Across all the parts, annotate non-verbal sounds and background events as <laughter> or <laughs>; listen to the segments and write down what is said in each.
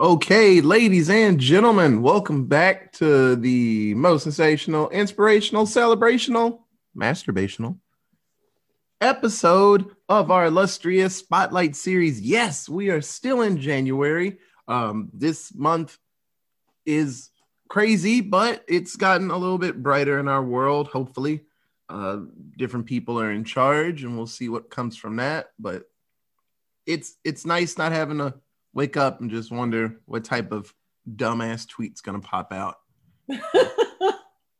Okay, ladies and gentlemen, welcome back to the most sensational, inspirational, celebrational, masturbational episode of our illustrious spotlight series. Yes, we are still in January. Um, this month is crazy, but it's gotten a little bit brighter in our world, hopefully. Uh, different people are in charge, and we'll see what comes from that. But it's it's nice not having to wake up and just wonder what type of dumbass tweet's gonna pop out. <laughs> it's,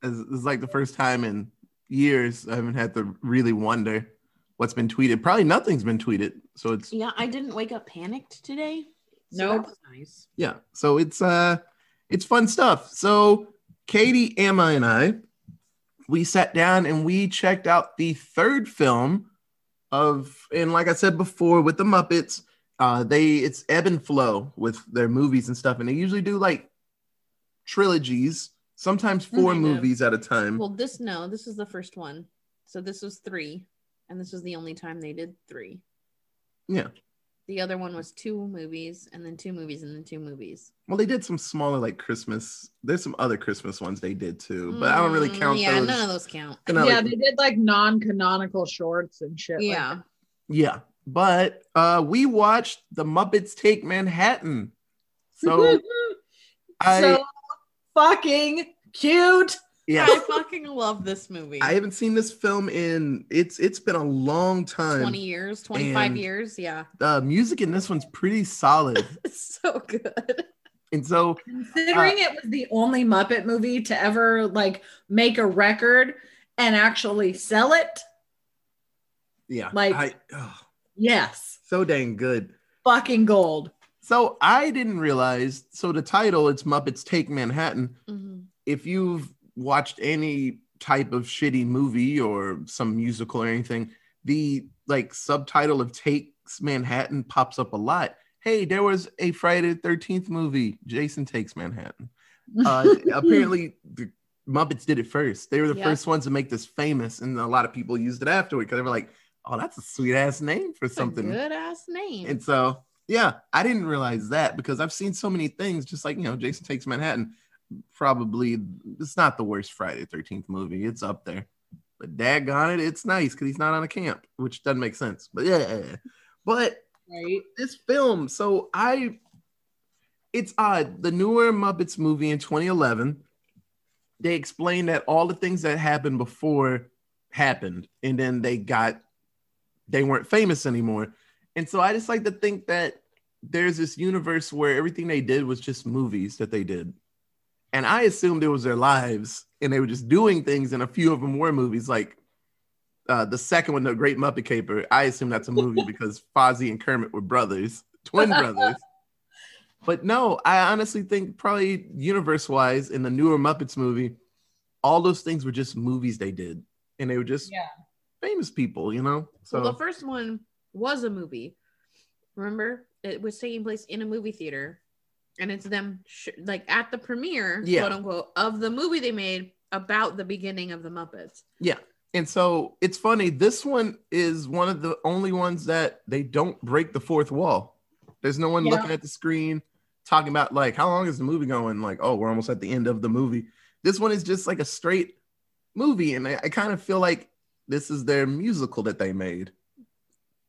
it's like the first time in years I haven't had to really wonder what's been tweeted. Probably nothing's been tweeted, so it's Yeah, I didn't wake up panicked today. So Nope. nice. yeah. So it's uh, it's fun stuff. So Katie, Emma, and I, we sat down and we checked out the third film of, and like I said before, with the Muppets, uh, they it's ebb and flow with their movies and stuff, and they usually do like trilogies, sometimes four Kind of. movies at a time. Well, this no, this is the first one. So this was three, and this was the only time they did three. Yeah. The other one was two movies, and then two movies, and then two movies. Well, they did some smaller like Christmas. There's some other Christmas ones they did too, but I don't really Mm, count Yeah, those. none of those count. Yeah, like- they did like non-canonical shorts and shit. like Yeah. Yeah, but uh, we watched the Muppets Take Manhattan. So <laughs> that. I so fucking cute. yeah, I fucking love this movie. I haven't seen this film in it's it's been a long time. 20 years, 25 years. Yeah. The music in this one's pretty solid, <laughs> so good. and so Considering it was the only Muppet movie to ever like make a record and actually sell it, yeah, Like- I, oh, yes, so dang good. fucking gold. So I didn't realize. So the title it's Muppets Take Manhattan. Mhm. if you've watched any type of shitty movie or some musical or anything, the like subtitle of Takes Manhattan pops up a lot. Hey, there was a Friday the 13th movie, Jason Takes Manhattan. Uh, <laughs> apparently, the Muppets did it first. They were the Yep. first ones to make this famous, and a lot of people used it afterward because they were like, oh, that's a sweet ass name for a something. good ass name. And so, yeah, I didn't realize that because I've seen so many things, just like, you know, Jason Takes Manhattan. Probably, it's not the worst Friday 13th movie. It's up there. But daggone it, it's nice because he's not on a camp, which doesn't make sense. But yeah, but right? this film, so I, it's odd. The newer Muppets movie in 2011, they explained that all the things that happened before happened, and then they got, they weren't famous anymore. And so I just like to think that there's this universe where everything they did was just movies that they did. And I assumed it was their lives and they were just doing things, and a few of them were movies. Like uh, the second one, The Great Muppet Caper, I assume that's a movie <laughs> because Fozzie and Kermit were brothers, twin brothers. <laughs> But no, I honestly think probably universe wise in the newer Muppets movie, all those things were just movies they did. And they were just Yeah. Famous people, you know? So well, the first one was a movie. Remember, it was taking place in a movie theater, and it's them sh- like at the premiere, Yeah. quote unquote, of the movie they made about the beginning of the Muppets. Yeah. And so it's funny. This one is one of the only ones that they don't break the fourth wall. There's no one Yeah. looking at the screen talking about like how long is the movie going? Like, oh, we're almost at the end of the movie. This one is just like a straight movie, and I, I kind of feel like this is their musical that they made.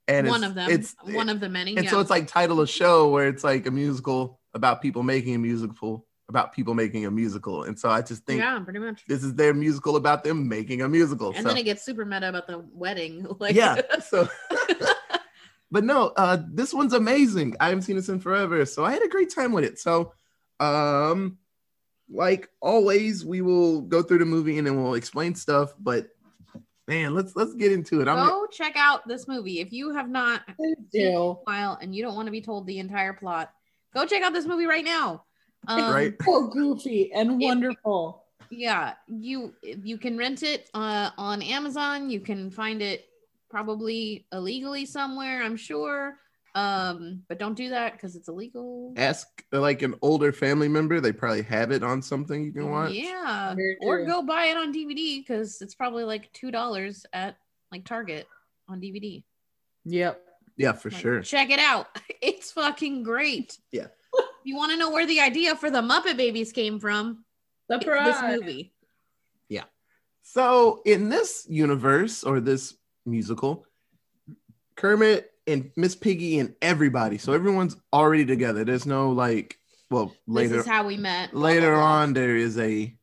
And one of them, It's one of the many. and yeah. so it's like title of show where it's like a musical about people making a musical about people making a musical. And so I just think yeah, pretty much. this is their musical about them making a musical. And so. then it gets super meta about the wedding. <laughs> Like, yeah. <laughs> So, <laughs> but no, uh, this one's amazing. I haven't seen this in forever, so I had a great time with it. So, um, like always, we will go through the movie and then we'll explain stuff. But man, let's let's get into it. I'm go check out this movie if you have not seen a while and you don't want to be told the entire plot. Go check out this movie right now. Um, right. So goofy and It- wonderful. yeah you you can rent it uh on amazon you can find it probably illegally somewhere i'm sure um but don't do that because it's illegal Ask like an older family member; they probably have it on something you can watch. yeah or go buy it on dvd because it's probably like two dollars at like target on dvd Yep. Yeah, for Like, sure. check it out <laughs> it's fucking great yeah. you want to know where the idea for the Muppet Babies came from? It's Surprise. This movie. Yeah. So in this universe or this musical, Kermit and Miss Piggy and everybody, so everyone's already together. There's no like, well, later This is how we met. later on there is a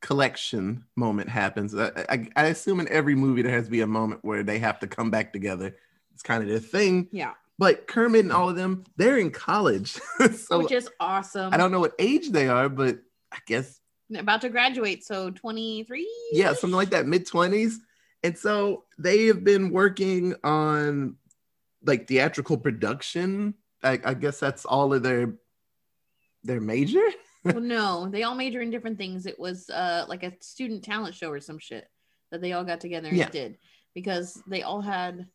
collection moment happens. I, I, I assume in every movie there has to be a moment where they have to come back together. It's kind of their thing. Yeah, But Kermit and all of them, they're in college. <laughs> so which is awesome. I don't know what age they are, but I guess about to graduate, so 23. yeah, something like that, mid twenties. And so they have been working on like theatrical production. I, I guess that's all of their their major. <laughs> well, no, they all major in different things. It was uh like a student talent show or some shit that they all got together and Yeah. did because they all had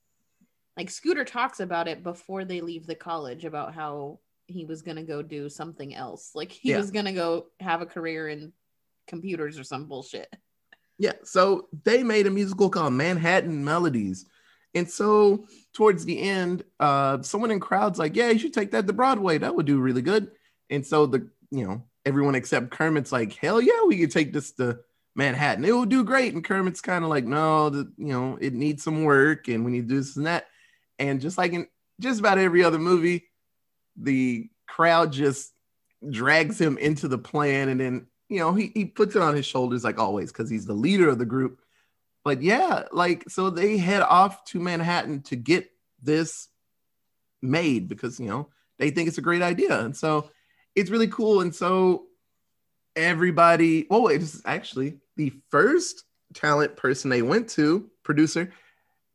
like Scooter talks about it before they leave the college about how he was gonna go do something else. Like he Yeah. was gonna go have a career in computers or some bullshit. Yeah, so they made a musical called Manhattan Melodies. And so towards the end, uh, someone in crowd's like, Yeah, you should take that to Broadway. That would do really good. And so the you know, everyone except Kermit's like, Hell yeah, we could take this to Manhattan. It will do great. And Kermit's kind of like, No, the, you know, it needs some work and we need to do this and that. And just like in just about every other movie, the crowd just drags him into the plan and then you know he, he puts it on his shoulders like always because he's the leader of the group but yeah like so they head off to manhattan to get this made because you know they think it's a great idea. And so it's really cool. And so everybody well it's actually the first talent person they went to producer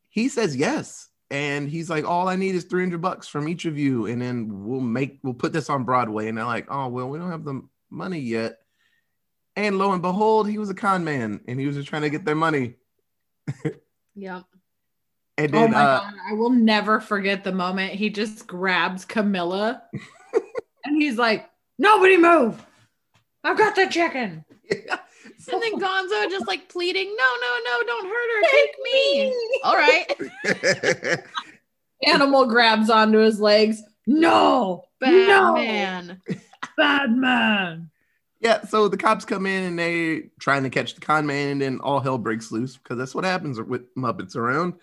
he says yes. And he's like all i need is 300 bucks from each of you and then we'll make we'll put this on broadway. And they're like oh well we don't have the money yet. And lo and behold he was a con man and he was just trying to get their money Yeah. and Oh my uh, god, I will never forget the moment he just grabs Camilla <laughs> and he's like, Nobody move. I've got the chicken. <laughs> And then Gonzo just like pleading, no, no, no, don't hurt her. Take me. All right. <laughs> Animal grabs onto his legs. No, no, Batman. bad man. Yeah so the cops come in and they trying to catch the con man and then all hell breaks loose because that's what happens with muppets around.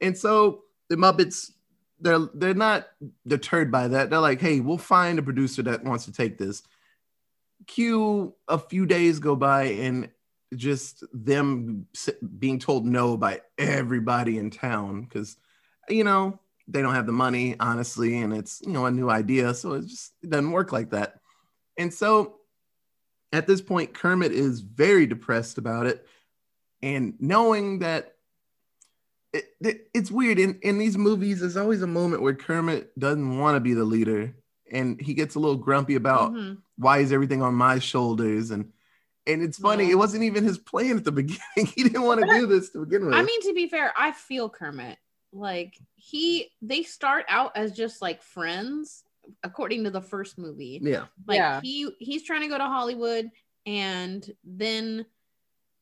And so the muppets they're they're not deterred by that. They're like hey we'll find a producer that wants to take this. Cue a few days go by and just them being told no by everybody in town because you know they don't have the money honestly and it's you know a new idea so it just it doesn't work like that. And so at this point kermit is very depressed about it and knowing that it, it- it's weird in, in these movies there's always a moment where kermit doesn't want to be the leader and he gets a little grumpy about Mhm. why is everything on my shoulders and and it's funny Yeah. it wasn't even his plan at the beginning <laughs> he didn't want to do this to begin with I mean, to be fair, I feel Kermit. Like he they start out as just like friends, according to the first movie. yeah Like Yeah. he he's trying to go to Hollywood and then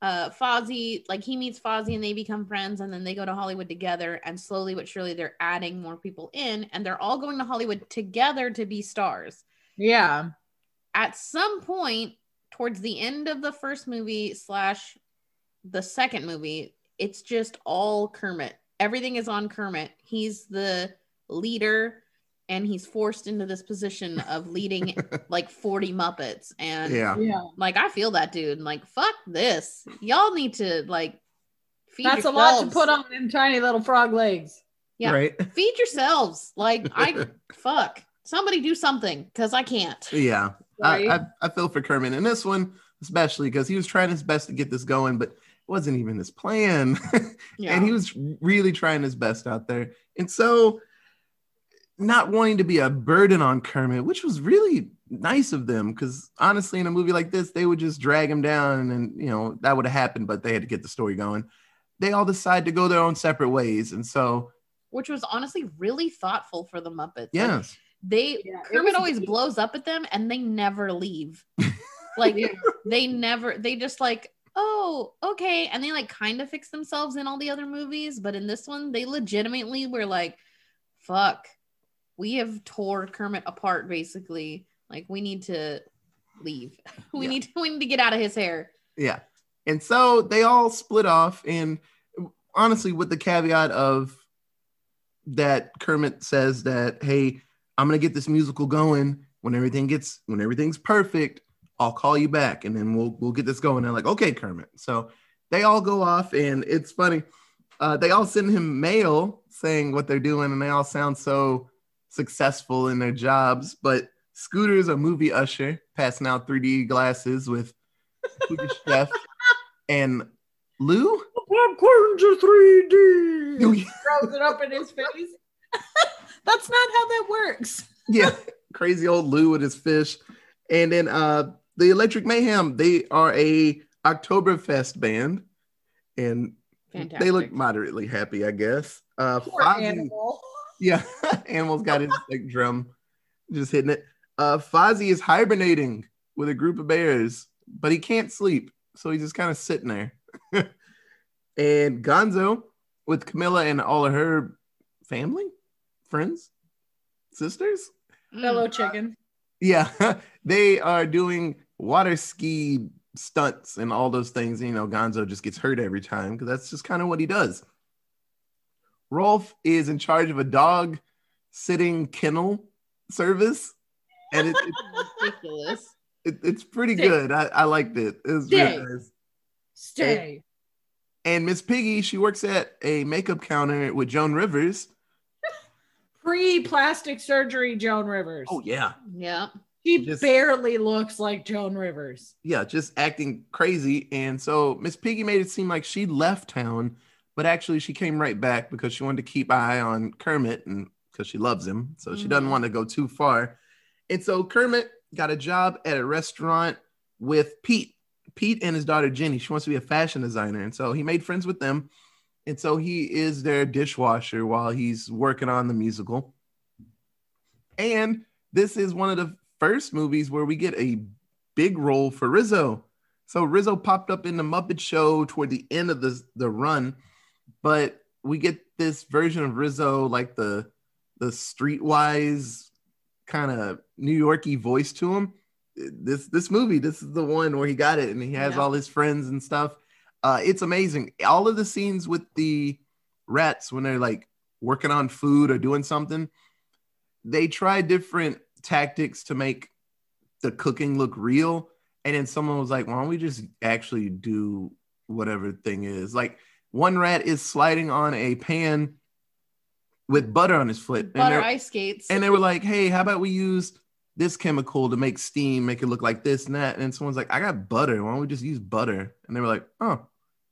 uh Fozzie, like he meets Fozzie and they become friends and then they go to Hollywood together and slowly but surely they're adding more people in and they're all going to Hollywood together to be stars. Yeah. At some point towards the end of the first movie slash the second movie, it's just all Kermit. Everything is on Kermit. He's the leader and he's forced into this position of leading <laughs> like 40 Muppets. And yeah Yeah. like I feel that dude. Like, fuck this. Y'all need to like feed That's a lot to put on them tiny little frog legs. Yeah. right Feed yourselves. Like, I <laughs> fuck. Somebody do something because I can't. yeah Right? I, I, I feel for kermit in this one especially because he was trying his best to get this going but it wasn't even his plan <laughs> Yeah. and he was really trying his best out there and so not wanting to be a burden on kermit which was really nice of them because honestly in a movie like this they would just drag him down and you know that would have happened but they had to get the story going they all decide to go their own separate ways and so Which was honestly really thoughtful for the Muppets. Like, yes they Yeah, Kermit always deep. blows up at them and they never leave. <laughs> like Yeah. they never they just like oh okay and they like kind of fix themselves in all the other movies but in this one they legitimately were like fuck we have tore Kermit apart basically. Like we need to leave. <laughs> We Yeah. need to, we need to get out of his hair. Yeah. And so they all split off. And honestly, with the caveat of that Kermit says that, hey, I'm gonna get this musical going when everything gets when everything's perfect, I'll call you back and then we'll we'll get this going. They're like, okay, Kermit. So they all go off and it's funny. Uh, they all send him mail saying what they're doing, and they all sound so successful in their jobs. But Scooter's a movie usher, passing out 3D glasses with Swedish <laughs> Chef and Lou. Popcorn's a 3D. Oh, Throws it up in his face. <laughs> That's not how that works. <laughs> yeah, crazy old Lou with his fish. And then uh the Electric Mayhem, they are a Oktoberfest band, and Fantastic. they look moderately happy, I guess. Uh Poor Fozzie- animal. Yeah, <laughs> Animal's got his like drum just hitting it. Uh Fozzie is hibernating with a group of bears, but he can't sleep, so he's just kind of sitting there. <laughs> and Gonzo with Camilla and all of her family, friends, sisters. Mm. Fellow chicken. Yeah, <laughs> they are doing water ski stunts and all those things. You know, Gonzo just gets hurt every time because that's just kind of what he does. Rowlf is in charge of a dog sitting kennel service, and it, it, <laughs> ridiculous. it- it's pretty Stay. good. I, I liked it. It was Stay. really nice. Stay. And Miss Piggy, she works at a makeup counter with Joan Rivers. <laughs> Pre plastic surgery, Joan Rivers. Oh yeah, Yeah. She Just- barely looks like Joan Rivers. yeah, just acting crazy. And so Miss Piggy made it seem like she left town, but actually she came right back because she wanted to keep eye on Kermit and because she loves him. So she doesn't Mhm. want to go too far. And so Kermit got a job at a restaurant with Pete. Pete and his daughter Jenny. She wants to be a fashion designer. And so he made friends with them. And so he is their dishwasher while he's working on the musical. And this is one of the first movies where we get a big role for Rizzo. So Rizzo popped up in the Muppet Show toward the end of the, the run, but we get this version of Rizzo, like the the streetwise kind of New Yorky voice to him. This this movie, this is the one where he got it, and he has Yeah. all his friends and stuff. Uh, it's amazing. All of the scenes with the rats when they're like working on food or doing something, they try different tactics to make the cooking look real. And then someone was like, why don't we just actually do whatever thing is? Like one rat is sliding on a pan with butter on his foot. and Butter they're- ice skates. and they were like, hey, how about we use this chemical to make steam, make it look like this and that? And someone's like, I got butter. Why don't we just use butter? And they were like, oh.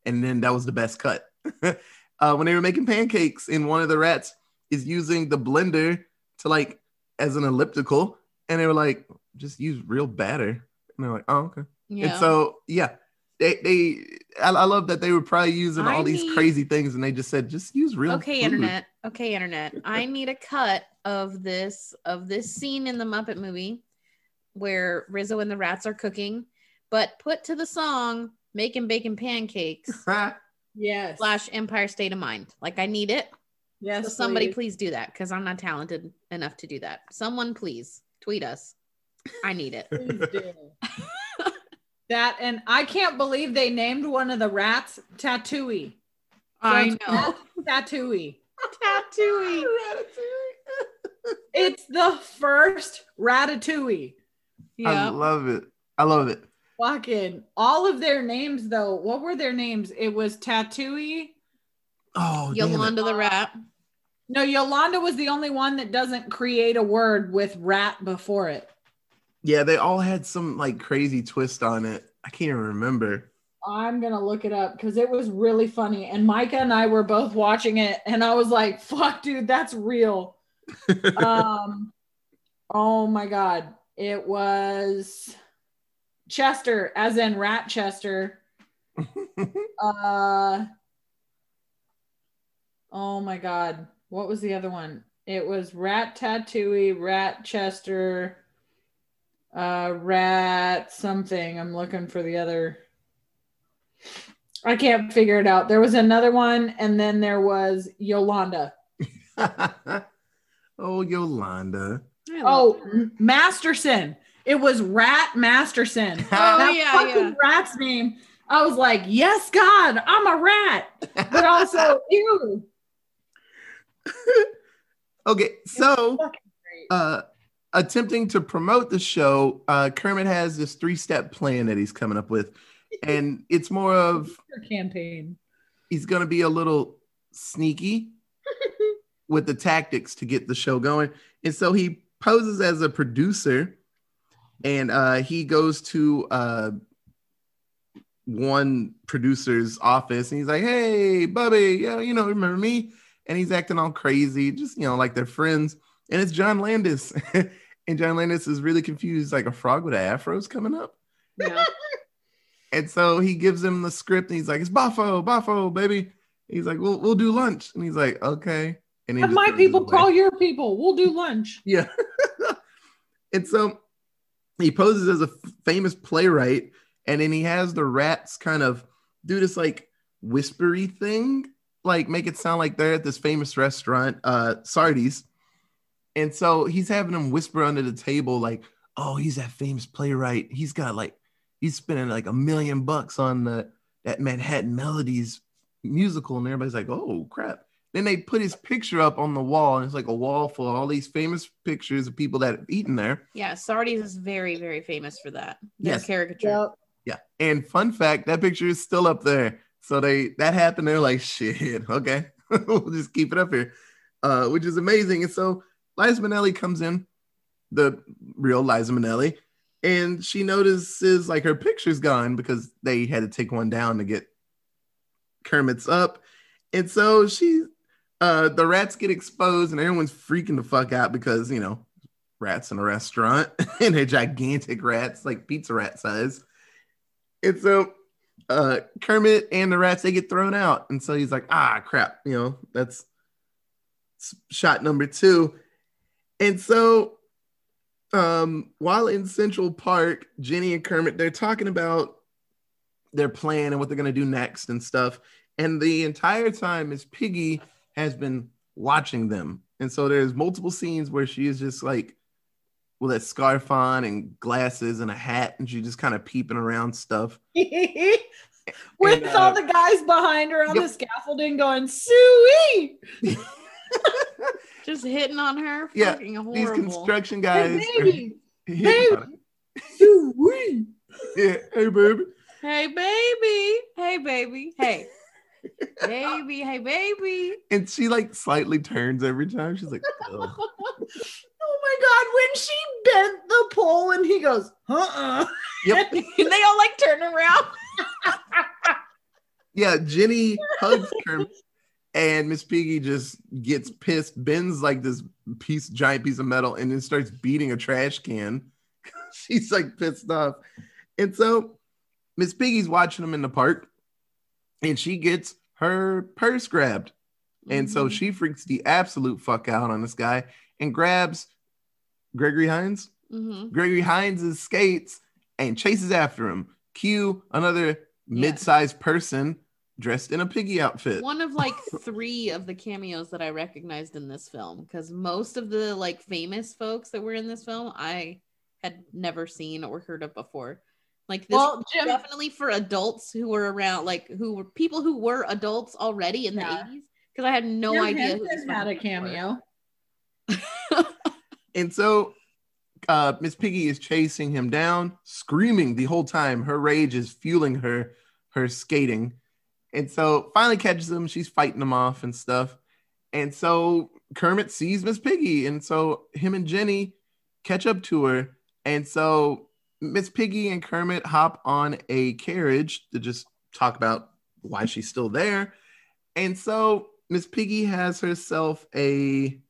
And then that was the best cut. <laughs> uh, when they were making pancakes, and one of the rats is using the blender to like as an elliptical. And they were like, just use real batter. And they're like, oh, okay. yeah. And so, yeah, they, they, I, I love that they were probably using I all these need- crazy things and they just said, just use real okay food." internet okay internet i need a cut of this of this scene in the muppet movie where rizzo and the rats are cooking but put to the song making bacon pancakes <laughs> Yes. slash empire state of mind like i need it Yes. so somebody please. please do that because i'm not talented enough to do that someone please tweet us i need it Please do. <laughs> that and I can't believe they named one of the rats Tattooey. i know Tattooey. tattooey <laughs> <laughs> It's the first Ratatouille. I love it. I love it. Fucking all of their names though. What were their names? It was Tattooey. Oh, yolanda the rat No, Yolanda was the only one that doesn't create a word with rat before it. Yeah, they all had some like crazy twist on it. I can't even remember. I'm gonna look it up because it was really funny. And Micah and I were both watching it, and I was like, "Fuck, dude, that's real." <laughs> um, oh my god, it was Chester, as in Rat Chester. <laughs> Uh, oh my god, what was the other one? It was Rat Tattooey, Rat Chester, uh, Rat something. I'm looking for the other. I can't figure it out. There was another one, and then there was Yolanda. <laughs> oh Yolanda. Oh, her. Masterson. It was Rat Masterson. <laughs> Oh, that yeah, fucking yeah. rat's name. I was like, yes, God, I'm a rat. But also, <laughs> ew. okay, so uh attempting to promote the show, uh Kermit has this three-step plan that he's coming up with. And it's more <laughs> of campaign. he's gonna be a little sneaky <laughs> with the tactics to get the show going. And so he poses as a producer and uh, he goes to uh, one producer's office and he's like, Hey, Bubby, yeah, you know, remember me? And he's acting all crazy, just, you know, like they're friends. And it's John Landis. <laughs> and John Landis is really confused, like a frog with an afro's coming up. Yeah. <laughs> And so he gives him the script and he's like, It's Buffo, Buffo, baby. He's like, We'll, we'll do lunch. And he's like, Okay. And he my people call your people. We'll do lunch. <laughs> Yeah. and so he poses as a famous playwright, and then he has the rats kind of do this like whispery thing, like make it sound like they're at this famous restaurant, uh, Sardi's. And so he's having them whisper under the table, like, oh, he's that famous playwright. He's got like, he's spending like a million bucks on the that Manhattan Melodies musical. And everybody's like, oh crap. Then they put his picture up on the wall, and it's like a wall full of all these famous pictures of people that have eaten there. Yeah, Sardis is very, very famous for that. Their Yes. caricature. Yeah. And fun fact, that picture is still up there. So they that happened. They're like, shit, okay, <laughs> we'll just keep it up here, uh, which is amazing. And so Liza Minnelli comes in, the real Liza Minnelli, and she notices like her picture's gone because they had to take one down to get Kermit's up. And so she uh the rats get exposed and everyone's freaking the fuck out because you know rats in a restaurant <laughs> and they're gigantic rats, like pizza rat size. And so uh Kermit and the rats they get thrown out. And so he's like, ah crap, you know, that's shot number two. And so um while in Central Park, Jenny and Kermit, they're talking about their plan and what they're gonna do next and stuff. And the entire time Miss Piggy has been watching them. And so there's multiple scenes where she is just like with that scarf on and glasses and a hat, and she's just kind of peeping around stuff. <laughs> With And, uh, all the guys behind her on yep. the scaffolding going, Suey! <laughs> Just hitting on her. Yeah, horrible. These construction guys. Hey, are baby! <laughs> hitting on Yeah, hey baby. Hey, baby. Hey, baby. Hey. baby. Hey, baby. And she like slightly turns every time. She's like, <laughs> "Ugh." Oh my god, when she bent the pole and he goes, uh-uh. Yep. <laughs> and they all like turn around. yeah, Jenny hugs Kermit, and Miss Piggy just gets pissed, bends like this piece, giant piece of metal, and then starts beating a trash can. <laughs> She's like pissed off. And so Miss Piggy's watching them in the park, and she gets her purse grabbed. And so Mhm. she freaks the absolute fuck out on this guy and grabs Gregory Hines. Mhm. Gregory Hines' skates and chases after him. Cue another mid-sized person dressed in a piggy outfit. One of like <laughs> three of the cameos that I recognized in this film because most of the like famous folks that were in this film I had never seen or heard of before. Like this Well, Jim, definitely for adults who were around, like who were people who were adults already in the 80s. Because I had no Jim idea who Henson these had a fucking people were. cameo. And so uh, Miss Piggy is chasing him down, screaming the whole time. Her rage is fueling her her skating. And so finally catches him. She's fighting him off and stuff. And so Kermit sees Miss Piggy. And so him and Jenny catch up to her. And so Miss Piggy and Kermit hop on a carriage to just talk about why she's still there. And so Miss Piggy has herself a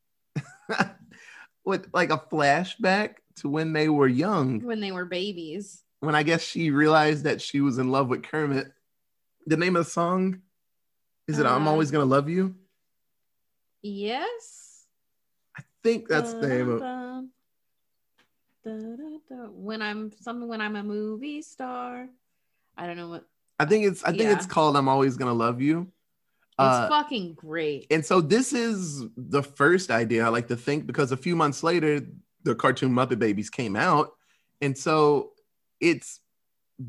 <laughs> with like a flashback to when they were young. when they were babies. When I guess she realized that she was in love with Kermit. The name of the song is it I'm Uh, Always Gonna Love You? Yes. I think that's the name of dun, dun. When I'm something when I'm a movie star. I don't know what I think it's I think it's called I'm Always Gonna Love You. Uh, fucking great. and so this is the first idea I like to think because a few months later, the cartoon Muppet Babies came out. And so it's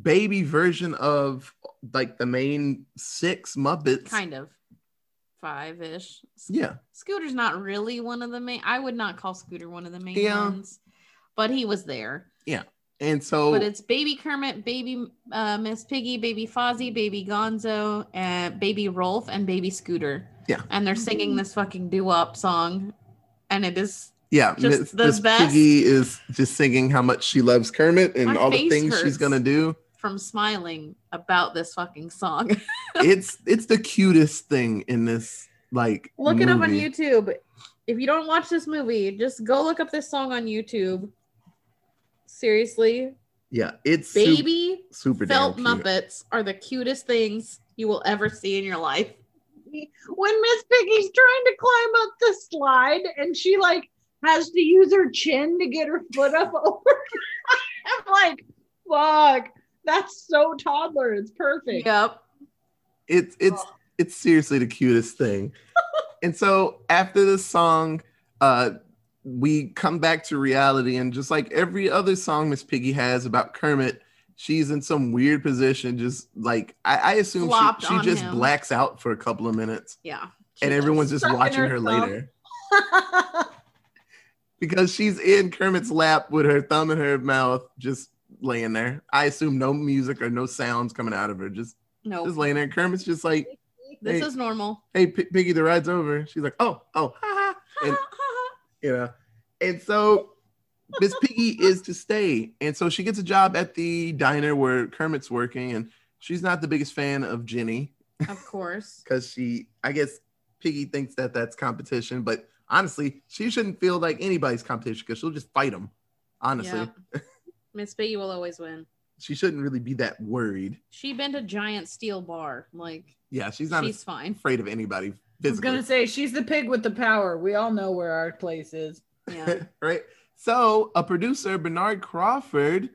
baby version of like the main six Muppets. kind of five ish. Yeah. Scooter's not really one of the main. I would not call Scooter one of the main Yeah. ones, but he was there. Yeah. And so But it's Baby Kermit, Baby uh, Miss Piggy, Baby Fozzie, Baby Gonzo, and Baby Rowlf, and Baby Scooter. Yeah. and they're singing this fucking doo wop song, and it is yeah, just Miss, the Miss best. Piggy is just singing how much she loves Kermit and My all the things she's gonna do. From smiling about this fucking song. <laughs> it's it's the cutest thing in this like look it up on. YouTube. If you don't watch this movie, just go look up this song on YouTube. Seriously, Yeah, it's baby super felt. Muppets are the cutest things you will ever see in your life. when Miss Piggy's trying to climb up the slide and she like has to use her chin to get her foot up <laughs> over. I'm like, fuck, that's so toddler. It's perfect. Yep. It's it's Oh. it's seriously the cutest thing. <laughs> and so after the song, uh, we come back to reality, and just like every other song Miss Piggy has about Kermit, she's in some weird position, just like I, I assume Flopped she, she just him. blacks out for a couple of minutes, Yeah. she and everyone's just watching her her later <laughs> because she's in Kermit's lap with her thumb in her mouth, just laying there. I assume no music or no sounds coming out of her, just no. just laying there. Kermit's just like, This hey. is normal. "Hey, P- Piggy, the ride's over." She's like, "Oh, oh, ha, ha," and you know, and so Miss Piggy <laughs> is to stay, and so she gets a job at the diner where Kermit's working, and she's not the biggest fan of Jenny of course. <laughs> because she, I guess, Piggy thinks that that's competition, but honestly, she shouldn't feel like anybody's competition because she'll just fight them. Honestly, Yeah. <laughs> Miss Piggy will always win. she shouldn't really be that worried. She bent a giant steel bar. Like Yeah, she's not she's fine. afraid of anybody Physically. I was gonna say she's the pig with the power. We all know where our place is. Yeah. <laughs> right? So a producer, Bernard Crawford,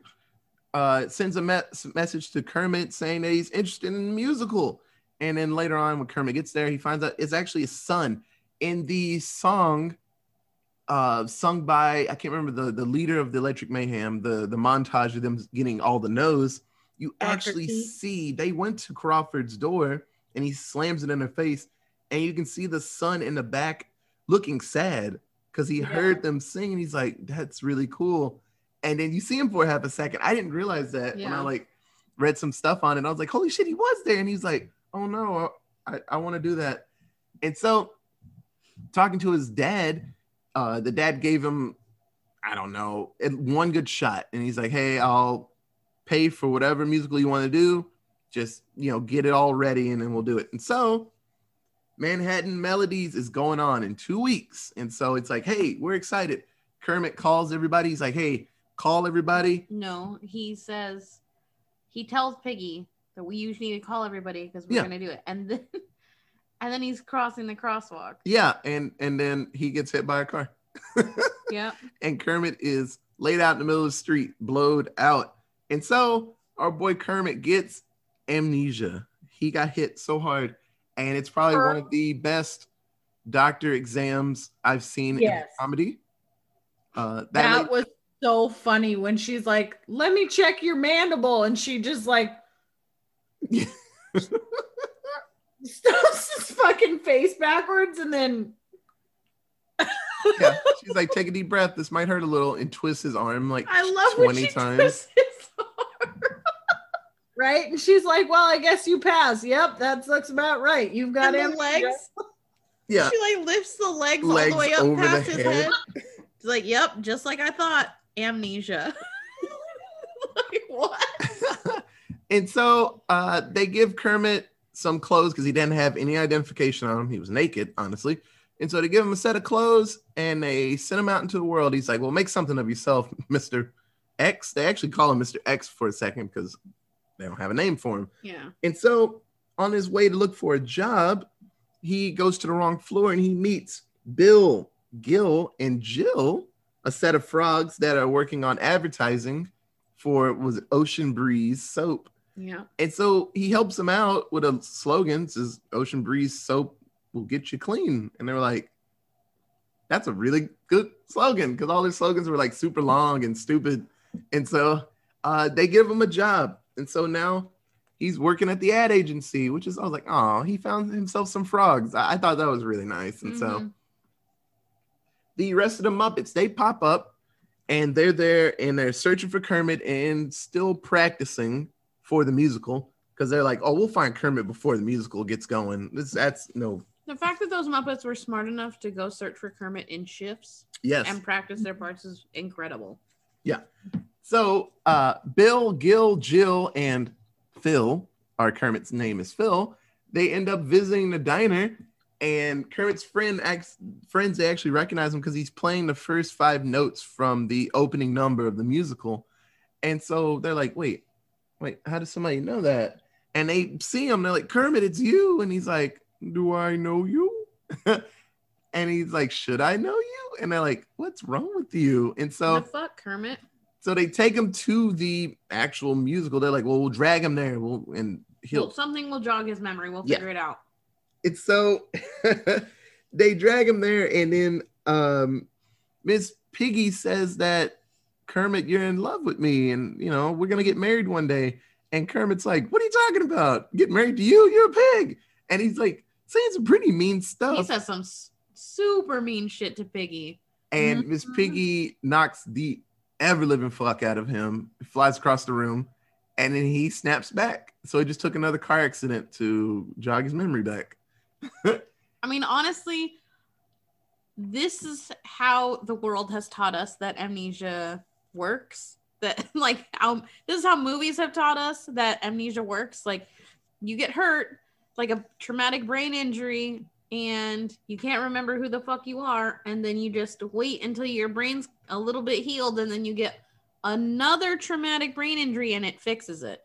uh, sends a me- message to Kermit saying that he's interested in the musical. And then later on, when Kermit gets there, he finds out it's actually his son. In the song, uh, sung by I can't remember the the leader of the Electric Mayhem, the the montage of them getting all the no's. You actually see they went to Crawford's door and he slams it in her face, and you can see the son in the back looking sad because he Yeah. heard them sing and he's like, "That's really cool." And then you see him for half a second. I didn't realize that when I like read some stuff on it. I was like, "Holy shit, he was there!" And he's like, "Oh no, I, I want to do that." And so, talking to his dad, uh, the dad gave him, I don't know, one good shot, and he's like, "Hey, I'll pay for whatever musical you want to do. Just you know, get it all ready, and then we'll do it." And so, Manhattan Melodies is going on in two weeks, and so it's like, "Hey, we're excited." Kermit calls everybody. He's like, "Hey, call everybody." No, he says he tells Piggy that we usually need to call everybody because we're Yeah. gonna do it. And then <laughs> and then he's crossing the crosswalk. Yeah, and and then he gets hit by a car. <laughs> Yeah. and Kermit is laid out in the middle of the street, blowed out. And so our boy Kermit gets amnesia. He got hit so hard, and it's probably one of the best doctor exams I've seen Yes. in comedy. Uh, that, That lady- was so funny when she's like, "Let me check your mandible," and she just like <laughs> <laughs> his fucking face backwards, and then yeah, she's like, take a deep breath. This might hurt a little, and twists his arm like I love when 20 she times. twists his arm. <laughs> right, and she's like, "Well, I guess you pass. Yep, that looks about right. You've got and the legs. Yeah, She like lifts the legs, all the way up over the past his head. head. She's like, "Yep, just like I thought. Amnesia." <laughs> like what? <laughs> and so uh, they give Kermit some clothes because he didn't have any identification on him. He was naked, honestly. And so they give him a set of clothes and they send him out into the world. He's like, Well, make something of yourself, <laughs> Mr. X. They actually call him Mr. X for a second because they don't have a name for him. Yeah. And so on his way to look for a job, he goes to the wrong floor and he meets Bill, Gil, and Jill, a set of frogs that are working on advertising for was Ocean Breeze soap. Yeah. And so he helps them out with a slogan says Ocean Breeze soap will get you clean. And they were like, that's a really good slogan because all their slogans were like super long and stupid. And so uh, they give him a job. And so now he's working at the ad agency, which is, I was like, oh, he found himself some frogs. I, I thought that was really nice. And so Mhm. the rest of the Muppets, they pop up and they're there and they're searching for Kermit and still practicing for the musical because they're like, oh, we'll find Kermit before the musical gets going. This, that's no, the fact that those Muppets were smart enough to go search for Kermit in shifts yes. and practice their parts is incredible. Yeah. So uh, Bill, Gil, Jill, and Phil, our Kermit's name is Phil, they end up visiting the diner. And Kermit's friend acts, friends, they actually recognize him because he's playing the first five notes from the opening number of the musical. And so they're like, wait, wait, how does somebody know that? And they see him, they're like, Kermit, it's you. And he's like, Do I know you? <laughs> and he's like, Should I know you? And they're like, What's wrong with you? And so the fuck, Kermit? so they take him to the actual musical. They're like, well, we'll drag him there. We'll and he'll. Well, something will jog his memory. We'll Yeah. figure it out. It's so <laughs> they drag him there, and then um, Miss Piggy says that Kermit, you're in love with me, and you know we're gonna get married one day. And Kermit's like, what are you talking about? Get married to you? You're a pig. And he's like saying some pretty mean stuff. He says some super mean shit to Piggy. and Miss Mhm. Piggy knocks the ever living fuck out of him, flies across the room, and then he snaps back. So he just took another car accident to jog his memory back. <laughs> I mean, honestly, this is how the world has taught us that amnesia works. That <laughs> like how this is how movies have taught us that amnesia works. Like you get hurt, like a traumatic brain injury, and you can't remember who the fuck you are, and then you just wait until your brain's a little bit healed, and then you get another traumatic brain injury and it fixes it.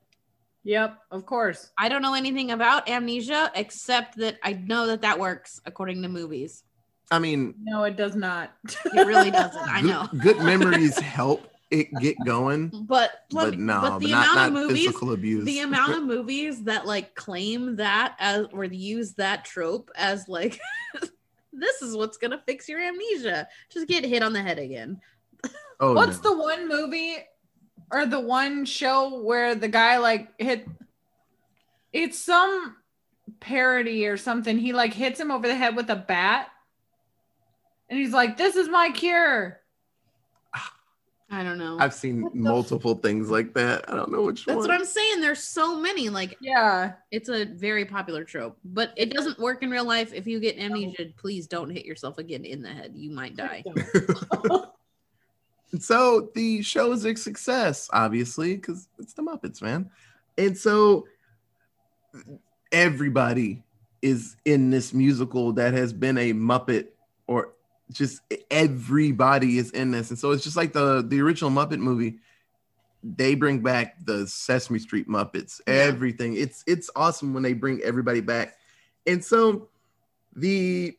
Yep, of course. I don't know anything about amnesia except that I know that that works according to movies. I mean, No, it does not. It really doesn't. I <laughs> good, know. good memories help it get going, But let but no, but but the not, amount not of movies, physical abuse. the amount of <laughs> movies that like claim that as or use that trope as like <laughs> this is what's gonna fix your amnesia. Just get hit on the head again. oh, What's no. the one movie or the one show where the guy like hit it's some parody or something. He like hits him over the head with a bat. And he's like, This is my cure. I don't know. I've seen What the- multiple things like that. I don't know which That's one. That's what I'm saying. There's so many. Like Yeah. it's a very popular trope, but it doesn't work in real life. If you get amnesia, please don't hit yourself again in the head. You might die. <laughs> so the show is a success, obviously, because it's the Muppets, man. And so everybody is in this musical that has been a Muppet, or just everybody is in this. And so it's just like the the original Muppet movie. They bring back the Sesame Street Muppets, Yeah. everything. It's it's awesome when they bring everybody back. And so the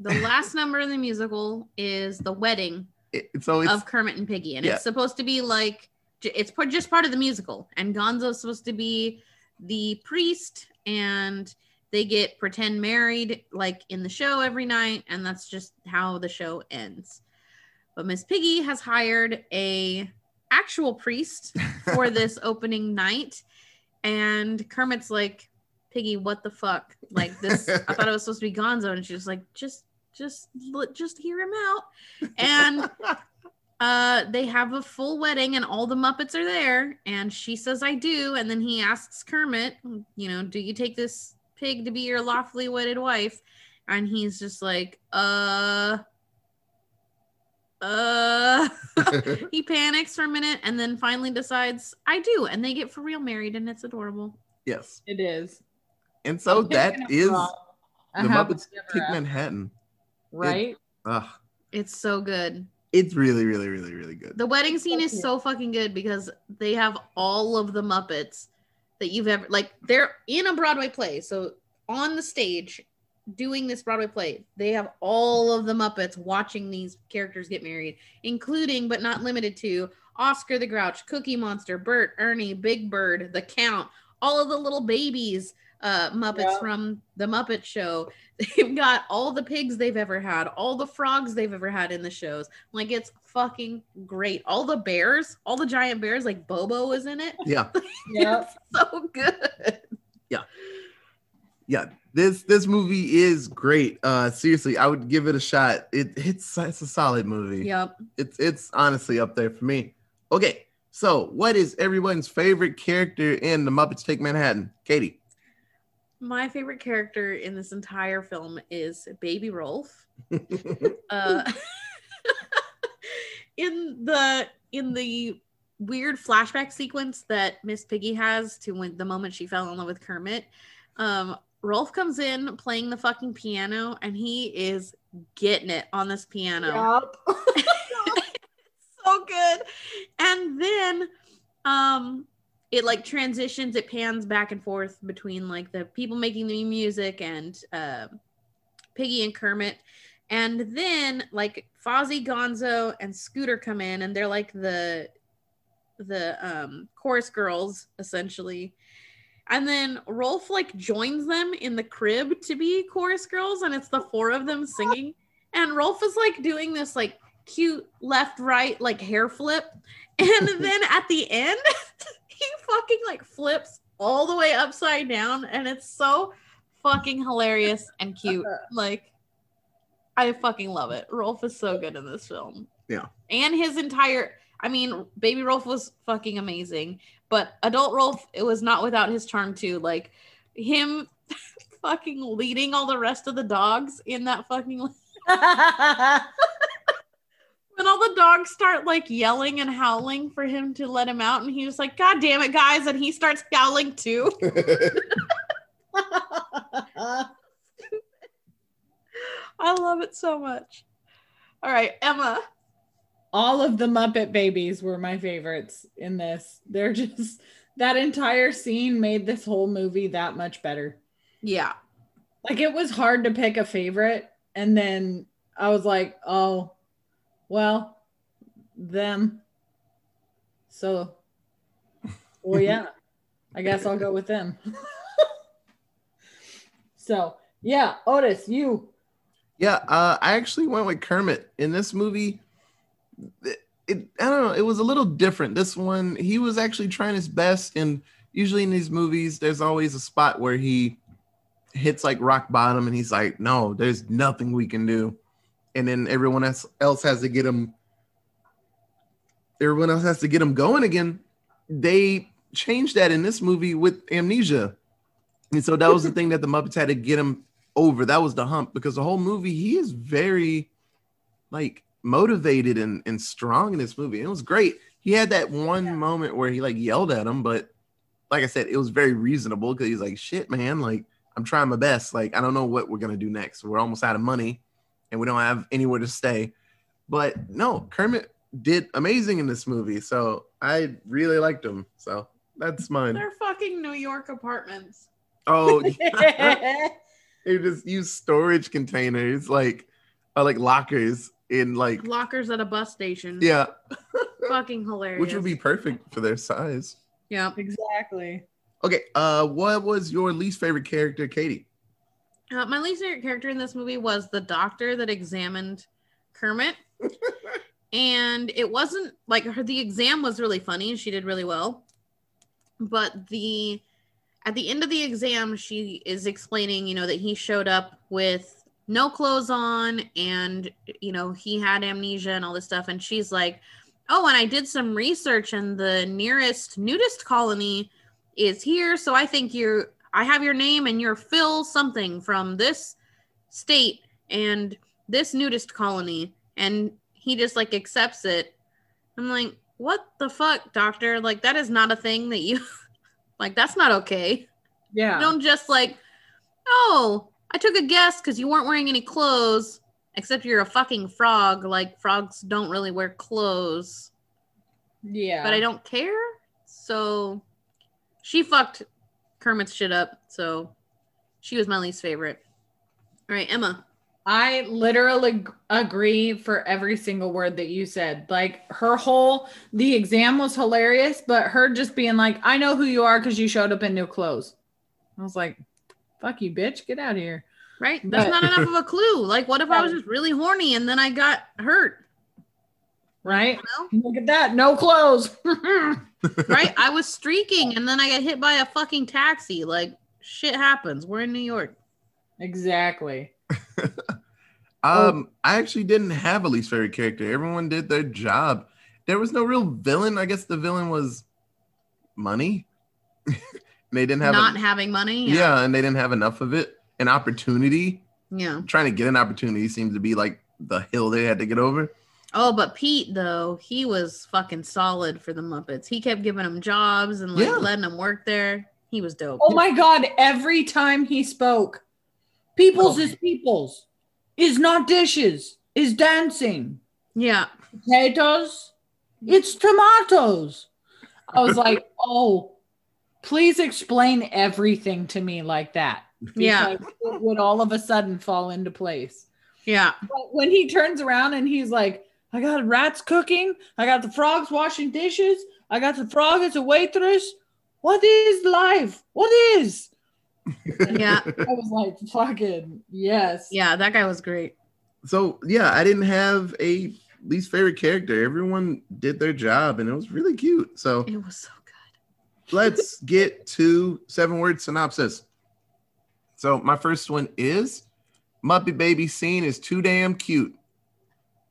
The last number in the musical is the wedding it, so it's of Kermit and Piggy, and Yeah. it's supposed to be like it's just part of the musical. And Gonzo's supposed to be the priest, and they get pretend married like in the show every night, and that's just how the show ends. But Miss Piggy has hired a actual priest <laughs> for this opening night, and Kermit's like, "Piggy, what the fuck? Like this? I <laughs> thought it was supposed to be Gonzo," and she's like, "Just." Just, just hear him out, and uh they have a full wedding and all the muppets are there and she says i do and then he asks kermit you know do you take this pig to be your lawfully wedded wife and he's just like uh uh <laughs> he panics for a minute and then finally decides i do and they get for real married and it's adorable yes. It is. And so I'm that thinking is about a the Happy Muppets Ever Take After, Manhattan. Right? Ugh, it's so good it's really, really, really, really good. the wedding scene is so fucking good because they have all of the muppets that you've ever like they're in a broadway play. So on the stage doing this broadway play they have all of the muppets watching these characters get married including but not limited to Oscar the Grouch, Cookie Monster, Bert, Ernie, Big Bird, The Count, all of the little babies uh Muppets Yeah. from the Muppet Show. <laughs> They've got all the pigs they've ever had, all the frogs they've ever had in the shows. Like it's fucking great. All the bears, all the giant bears, like Bobo is in it. Yeah. <laughs> yeah, So good. Yeah, yeah. This this movie is great. Uh seriously, I would give it a shot. It it's it's a solid movie. Yep. It's it's honestly up there for me. Okay. So, what is everyone's favorite character in The Muppets Take Manhattan? Katie. My favorite character in this entire film is Baby Rowlf. <laughs> uh, <laughs> in the in the weird flashback sequence that Miss Piggy has to when the moment she fell in love with Kermit, um, Rowlf comes in playing the fucking piano and he is getting it on this piano. Yep. <laughs> so good. And then um it like transitions, it pans back and forth between like the people making the music and uh, Piggy and Kermit. And then like Fozzie, Gonzo, and Scooter come in and they're like the the um chorus girls essentially. And then Rowlf like joins them in the crib to be chorus girls, and it's the four of them singing. And Rowlf is like doing this like cute left right like hair flip and <laughs> then at the end <laughs> fucking like flips all the way upside down and it's so fucking hilarious and cute. Uh-huh. Like i fucking love it. Rowlf is so good in this film. Yeah. and his entire i mean baby rowlf was fucking amazing but adult rowlf it was not without his charm too. Like him <laughs> fucking leading all the rest of the dogs in that fucking <laughs> <laughs> when all the dogs start like yelling and howling for him to let him out, and he was like, God damn it, guys, and he starts howling too. <laughs> I love it so much. All right, Emma. All of the Muppet babies were my favorites in this. They're just that entire scene made this whole movie that much better. Yeah. Like it was hard to pick a favorite, and then I was like, oh, well, them. So, well, yeah, I guess I'll go with them. <laughs> so, yeah, Otis, you. Yeah, uh, I actually went with Kermit in this movie. It, it, I don't know, it was a little different. This one, he was actually trying his best, and usually in these movies, there's always a spot where he hits like rock bottom, and he's like, "No, there's nothing we can do," and then everyone else else has to get them. Everyone else has to get him going again. They changed that in this movie with amnesia, and so that was the <laughs> thing that the Muppets had to get him over. That was the hump because the whole movie he is very like motivated and, and strong in this movie. It was great. He had that one Yeah. moment where he like yelled at him, but like I said, it was very reasonable because he's like, shit, man, like I'm trying my best. Like, I don't know what we're gonna do next. We're almost out of money and we don't have anywhere to stay. But no, Kermit did amazing in this movie. So I really liked him. So that's mine. They're fucking New York apartments. Oh, <laughs> they just use storage containers like uh, like lockers in like Lockers at a bus station. yeah <laughs> Fucking hilarious. which would be perfect for their size Yeah. exactly. okay uh what was your least favorite character katie Uh, my least favorite character in this movie was the doctor that examined Kermit. <laughs> and it wasn't like her the exam was really funny and she did really well. But the at the end of the exam, she is explaining, you know, that he showed up with no clothes on and you know, he had amnesia and all this stuff. And she's like, Oh, and I did some research and the nearest nudist colony is here. So I think you're I have your name and you're Phil something from this state and this nudist colony. And he just like accepts it. I'm like, what the fuck, doctor? Like, that is not a thing that you <laughs> like, that's not okay. Yeah. You don't just like, oh, I took a guess because you weren't wearing any clothes, except you're a fucking frog. Like, frogs don't really wear clothes yeah. but I don't care. So she fucked Kermit's shit up. So she was my least favorite. All right, Emma. I literally agree for every single word that you said. Like her whole the exam was hilarious, but her just being like, "I know who you are because you showed up in new clothes." I was like, "Fuck you, bitch! Get out of here!" Right? That's But- not enough of a clue. Like, what if I was <laughs> just really horny and then I got hurt? Right? Look at that, no clothes. <laughs> right? I was streaking and then I got hit by a fucking taxi. Like, shit happens. We're in New York. exactly. <laughs> Um, I actually didn't have a least favorite character. Everyone did their job. There was no real villain. I guess the villain was money. <laughs> they didn't have Not a- having money. yeah. and they didn't have enough of it. An opportunity. Yeah. Trying to get an opportunity seems to be like the hill they had to get over. Oh, but Pete though, he was fucking solid for the Muppets. He kept giving them jobs and like Yeah. letting them work there. He was dope. Oh my god, every time he spoke, people's Oh. is people's, is not dishes, is dancing. Yeah. Potatoes, it's tomatoes. I was like, <laughs> oh, please explain everything to me like that. Yeah. It would all of a sudden fall into place. Yeah. But when he turns around and he's like, I got rats cooking, I got the frogs washing dishes, I got the frog as a waitress. What is life? What is? <laughs> Yeah. I was like, fucking yes. Yeah. That guy was great. So yeah, I didn't have a least favorite character. Everyone did their job and it was really cute. So It was so good. let's <laughs> get to seven word synopsis. So my first one is Muppet Baby scene is too damn cute.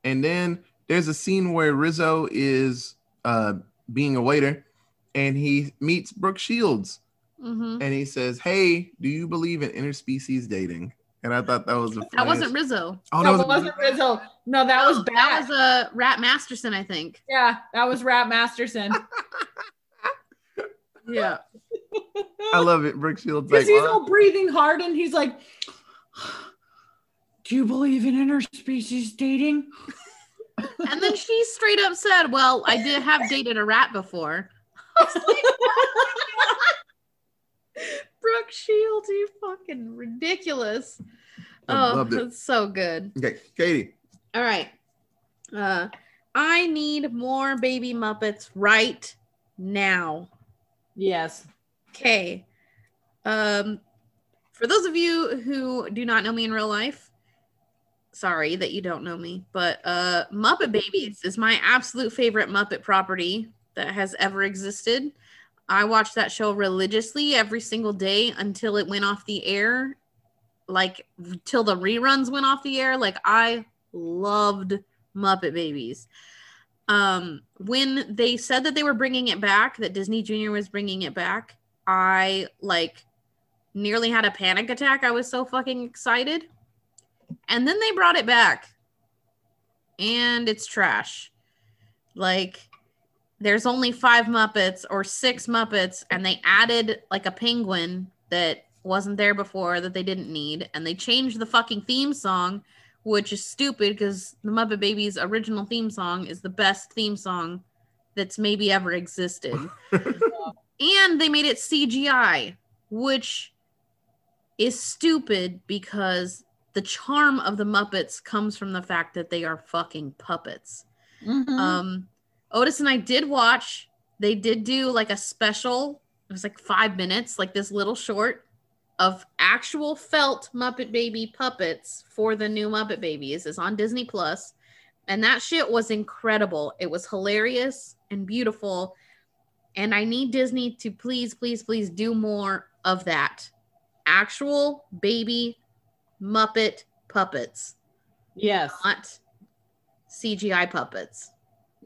And then there's a scene where Rizzo is uh, being a waiter and he meets Brooke Shields hmm and he says, Hey, do you believe in interspecies dating? And I thought that was a That wasn't Rizzo. Oh, no, that it wasn't Rizzo. No, that was No, bad. That was uh, Rat Masterson, I think. yeah, that was Rat Masterson. <laughs> Yeah. I love it. Brooke Shields Because like, he's all breathing hard and he's like, Do you believe in interspecies dating? And then she straight up said, Well, I did have dated a rat before. <laughs> Brooke Shields, you fucking ridiculous. I Oh, loved it. that's so good. okay, Katie. All right. Uh I need more baby Muppets right now. yes. Okay. Um, for those of you who do not know me in real life, sorry that you don't know me, but uh, Muppet Babies is my absolute favorite Muppet property that has ever existed. I watched that show religiously every single day until it went off the air, like till the reruns went off the air. Like I loved Muppet Babies. Um, when they said that they were bringing it back, that Disney Junior was bringing it back, I like nearly had a panic attack. I was so fucking excited. And then they brought it back. And it's trash. Like there's only 5 Muppets or 6 Muppets and they added like a penguin that wasn't there before that they didn't need and they changed the fucking theme song which is stupid because the Muppet Babies original theme song is the best theme song that's maybe ever existed <laughs> and they made it CGI, which is stupid because the charm of the Muppets comes from the fact that they are fucking puppets. Mhm. Um, Otis and I did watch. They did do like a special. It was like five minutes, like this little short of actual felt Muppet Baby puppets for the new Muppet Babies. is on Disney Plus, and that shit was incredible. It was hilarious and beautiful. And I need Disney to please, please, please do more of that. Actual baby Muppet puppets, yes. not CGI puppets.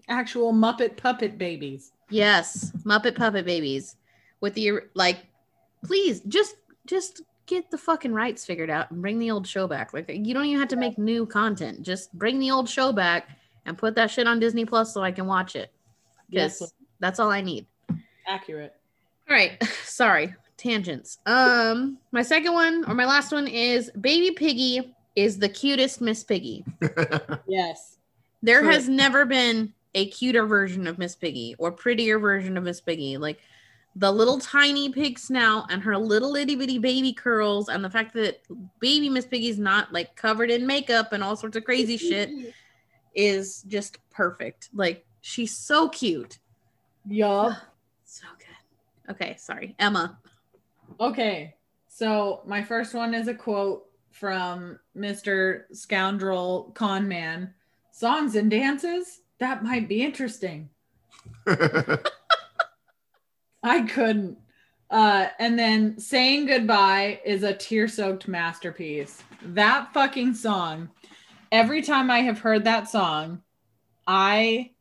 Actual Muppet puppet babies. Yes, Muppet Puppet Babies with the like please just just get the fucking rights figured out and bring the old show back. Like you don't even have to make new content. Just bring the old show back and put that shit on Disney Plus so I can watch it. Yes. that's all I need. Accurate. All right. <laughs> Sorry. Tangents. Um my second one or my last one is Baby Piggy is the cutest Miss Piggy. <laughs> Yes. There True. has never been a cuter version of Miss Piggy or prettier version of Miss Piggy. Like the little tiny pig snout and her little itty bitty baby curls and the fact that baby Miss Piggy's not like covered in makeup and all sorts of crazy <laughs> shit is just perfect. Like she's so cute. Yup. <sighs> So good. Okay, sorry. Emma. Okay. So my first one is a quote from Mr. Scoundrel Con Man. Songs and dances? That might be interesting. <laughs> I couldn't. Uh, and then saying goodbye is a tear soaked masterpiece. That fucking song, every time I have heard that song, I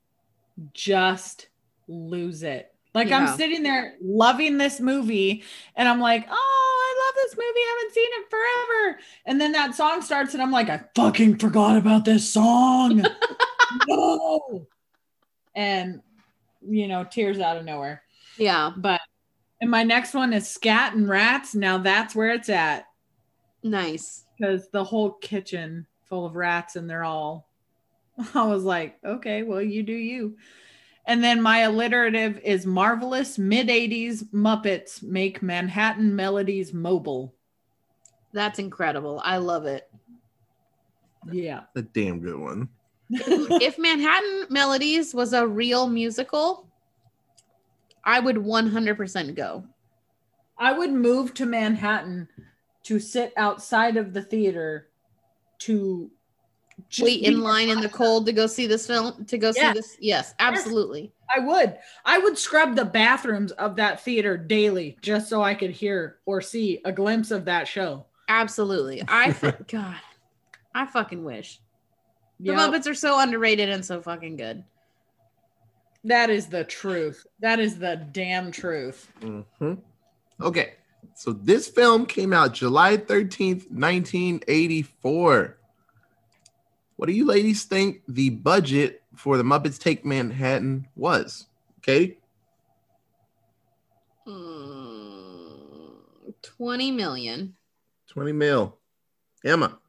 just lose it. Like Yeah. I'm sitting there loving this movie, and I'm like, oh, I love this movie. I haven't seen it forever. And then that song starts, and I'm like, I fucking forgot about this song. <laughs> no. And, you know, tears out of nowhere. Yeah, But and my next one is scat and rats. Now that's where it's at nice. because the whole kitchen full of rats and they're all. <laughs> I was like, okay, well, you do you. And then my alliterative is marvelous mid 80s Muppets make Manhattan melodies mobile. That's incredible. I love it. Yeah. a damn good one. <laughs> if Manhattan Melodies was a real musical, I would 100% go. I would move to Manhattan to sit outside of the theater to just Wait in line in the cold to go see this film, to go Yeah. see this. Yes, absolutely. I would. I would scrub the bathrooms of that theater daily just so I could hear or see a glimpse of that show. Absolutely. I, <laughs> God, I fucking wish. The Yep, Muppets are so underrated and so fucking good. that is the truth. That is the damn truth. Mhm. Okay, so this film came out July 13th, 1984. What do you ladies think the budget for the Muppets Take Manhattan was? Katie? Mm, 20 million. 20 mil. Emma?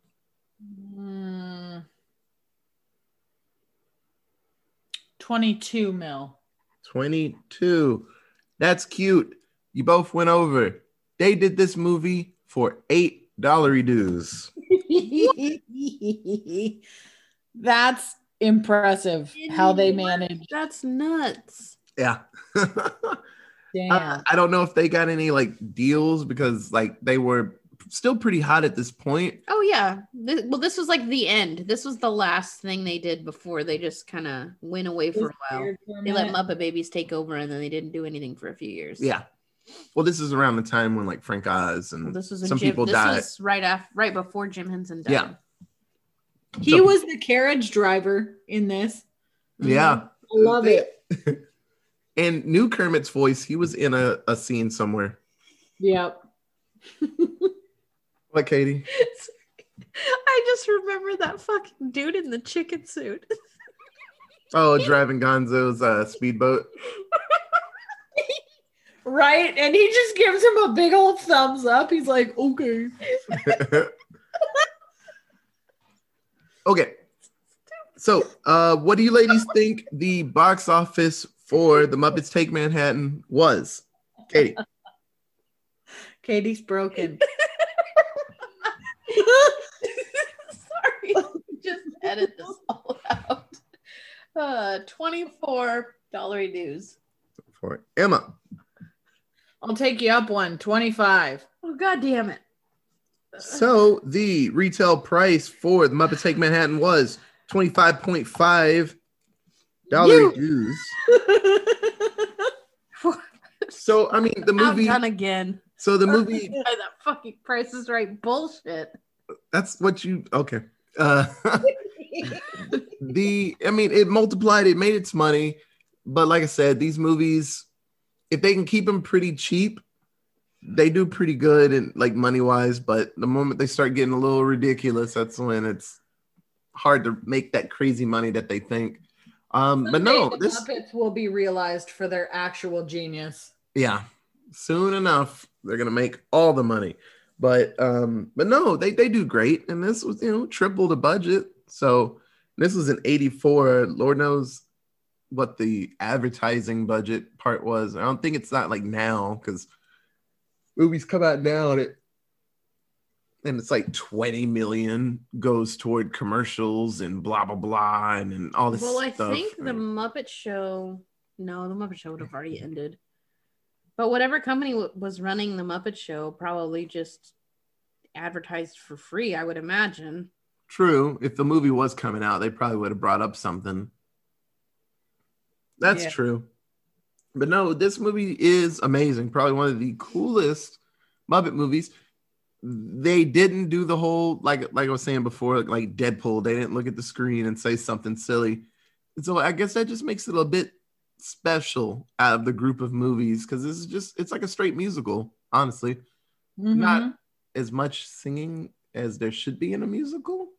Mm. 22 mil. 22. That's cute. You both went over. They did this movie for eight dollary dues. <laughs> That's impressive how they manage. That's nuts. Yeah. <laughs> Damn. I, I don't know if they got any like deals because like they were still pretty hot at this point. Oh yeah. This, well, this was like the end. This was the last thing they did before they just kind of went away for a while. For a They let minute. Muppet Babies take over, and then they didn't do anything for a few years. Yeah. Well, this is around the time when like Frank Oz and Well, this was some Jim, people this died. was right after, right before Jim Henson died. Yeah. He So- was the carriage driver in this. yeah. I love it. <laughs> And new Kermit's voice, he was in a, a scene somewhere. Yep. <laughs> What, Katie? I just remember that fucking dude in the chicken suit. Oh, driving Gonzo's uh, speedboat. <laughs> Right? And he just gives him a big old thumbs up. He's like, okay. <laughs> okay. So, uh, what do you ladies think the box office for the Muppets Take Manhattan was? Katie. <laughs> Katie's broken. <laughs> Sorry, just edit this all out. Uh, twenty-four dollar dues. For Emma. I'll take you up one. 25. Oh god damn it! So the retail price for the Muppets Take Manhattan was $25.5 dues. <laughs> So I mean the movie Outdone again. so the <laughs> movie By that fucking Price is Right bullshit. that's what you okay. Uh <laughs> the I mean it multiplied, it made its money, but like I said, these movies, if they can keep them pretty cheap, they do pretty good and like money wise. But the moment they start getting a little ridiculous, that's when it's hard to make that crazy money that they think. Um, but no, the this Muppets will be realized for their actual genius. yeah, soon enough they're gonna make all the money. But um, but no, they they do great, and this was you know triple the budget. So this was an 84. Lord knows what the advertising budget part was. I don't think it's not like now because movies come out now and it and it's like 20 million goes toward commercials and blah blah blah and, and all this Well, I stuff. think the Muppet Show. No, the Muppet Show would have already ended. But whatever company w- was running the Muppet Show probably just advertised for free. I would imagine. True. If the movie was coming out, they probably would have brought up something. That's Yeah. true. But no, this movie is amazing. Probably one of the coolest Muppet movies. They didn't do the whole like like I was saying before, like Deadpool. They didn't look at the screen and say something silly. And so I guess that just makes it a bit special out of the group of movies because this is just it's like a straight musical, honestly. Not Mhm. as much singing as there should be in a musical.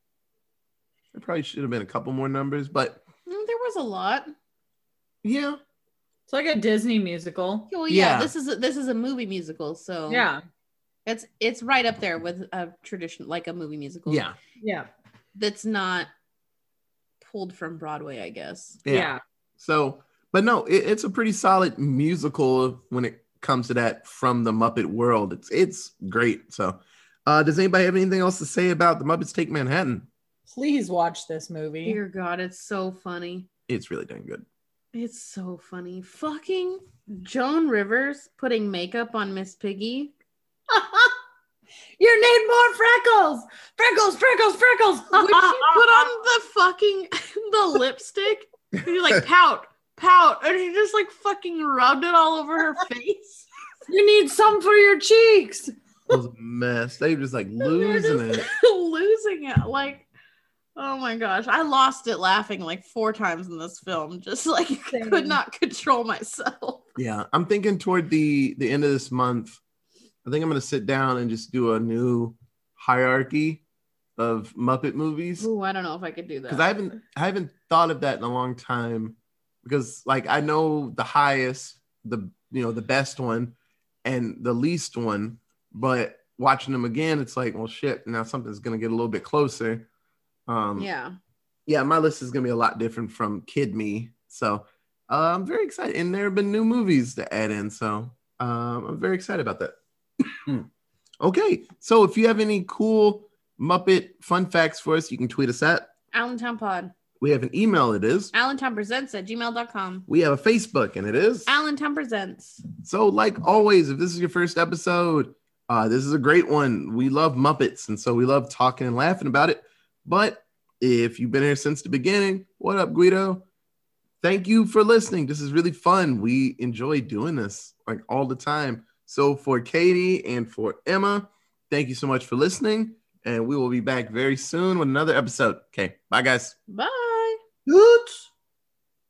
There probably should have been a couple more numbers, but Mm, There was a lot. Yeah, It's like a Disney musical. Well, yeah, Yeah. this is a, this is a movie musical, so Yeah. it's it's right up there with a tradition like a movie musical. yeah, Yeah. that's not pulled from Broadway, I guess. yeah. Yeah. So, but no, it, it's a pretty solid musical when it comes to that from the Muppet world. It's it's great. So, uh, does anybody have anything else to say about the Muppets Take Manhattan? Please watch this movie. Dear God, it's so funny. It's really dang good. It's so funny. Fucking Joan Rivers putting makeup on Miss Piggy. <laughs> you need more freckles. Freckles, freckles, freckles. <laughs> When she put on the fucking <laughs> the lipstick, she like pout, pout, and she just like fucking rubbed it all over her face. you need some for your cheeks. It was a mess. They were just like losing just it. losing it. Like, oh my gosh, I lost it laughing like four times in this film. Just <laughs> like Same. could not control myself. <laughs> Yeah, I'm thinking toward the the end of this month. I think I'm gonna sit down and just do a new hierarchy of Muppet movies Ooh, I don't know if I could do that. because I haven't I haven't thought of that in a long time. Because like I know the highest, the you know the best one, and the least one, but watching them again, it's like well shit. Now something's gonna get a little bit closer. Um, Yeah. yeah, my list is gonna be a lot different from Kid Me. So uh, I'm very excited, and there have been new movies to add in. So um, I'm very excited about that. <laughs> okay, so if you have any cool Muppet fun facts for us, you can tweet us at. Allentown Pod. We have an email. It is. Allentown Presents at gmail.com. We have a Facebook, and it is. Allentown Presents. So, like always, if this is your first episode, uh, this is a great one. We love Muppets, and so we love talking and laughing about it. But if you've been here since the beginning, what up, Guido? Thank you for listening. This is really fun. We enjoy doing this like all the time. So, for Katie and for Emma, thank you so much for listening. And we will be back very soon with another episode. Okay, bye, guys. Bye. Oops.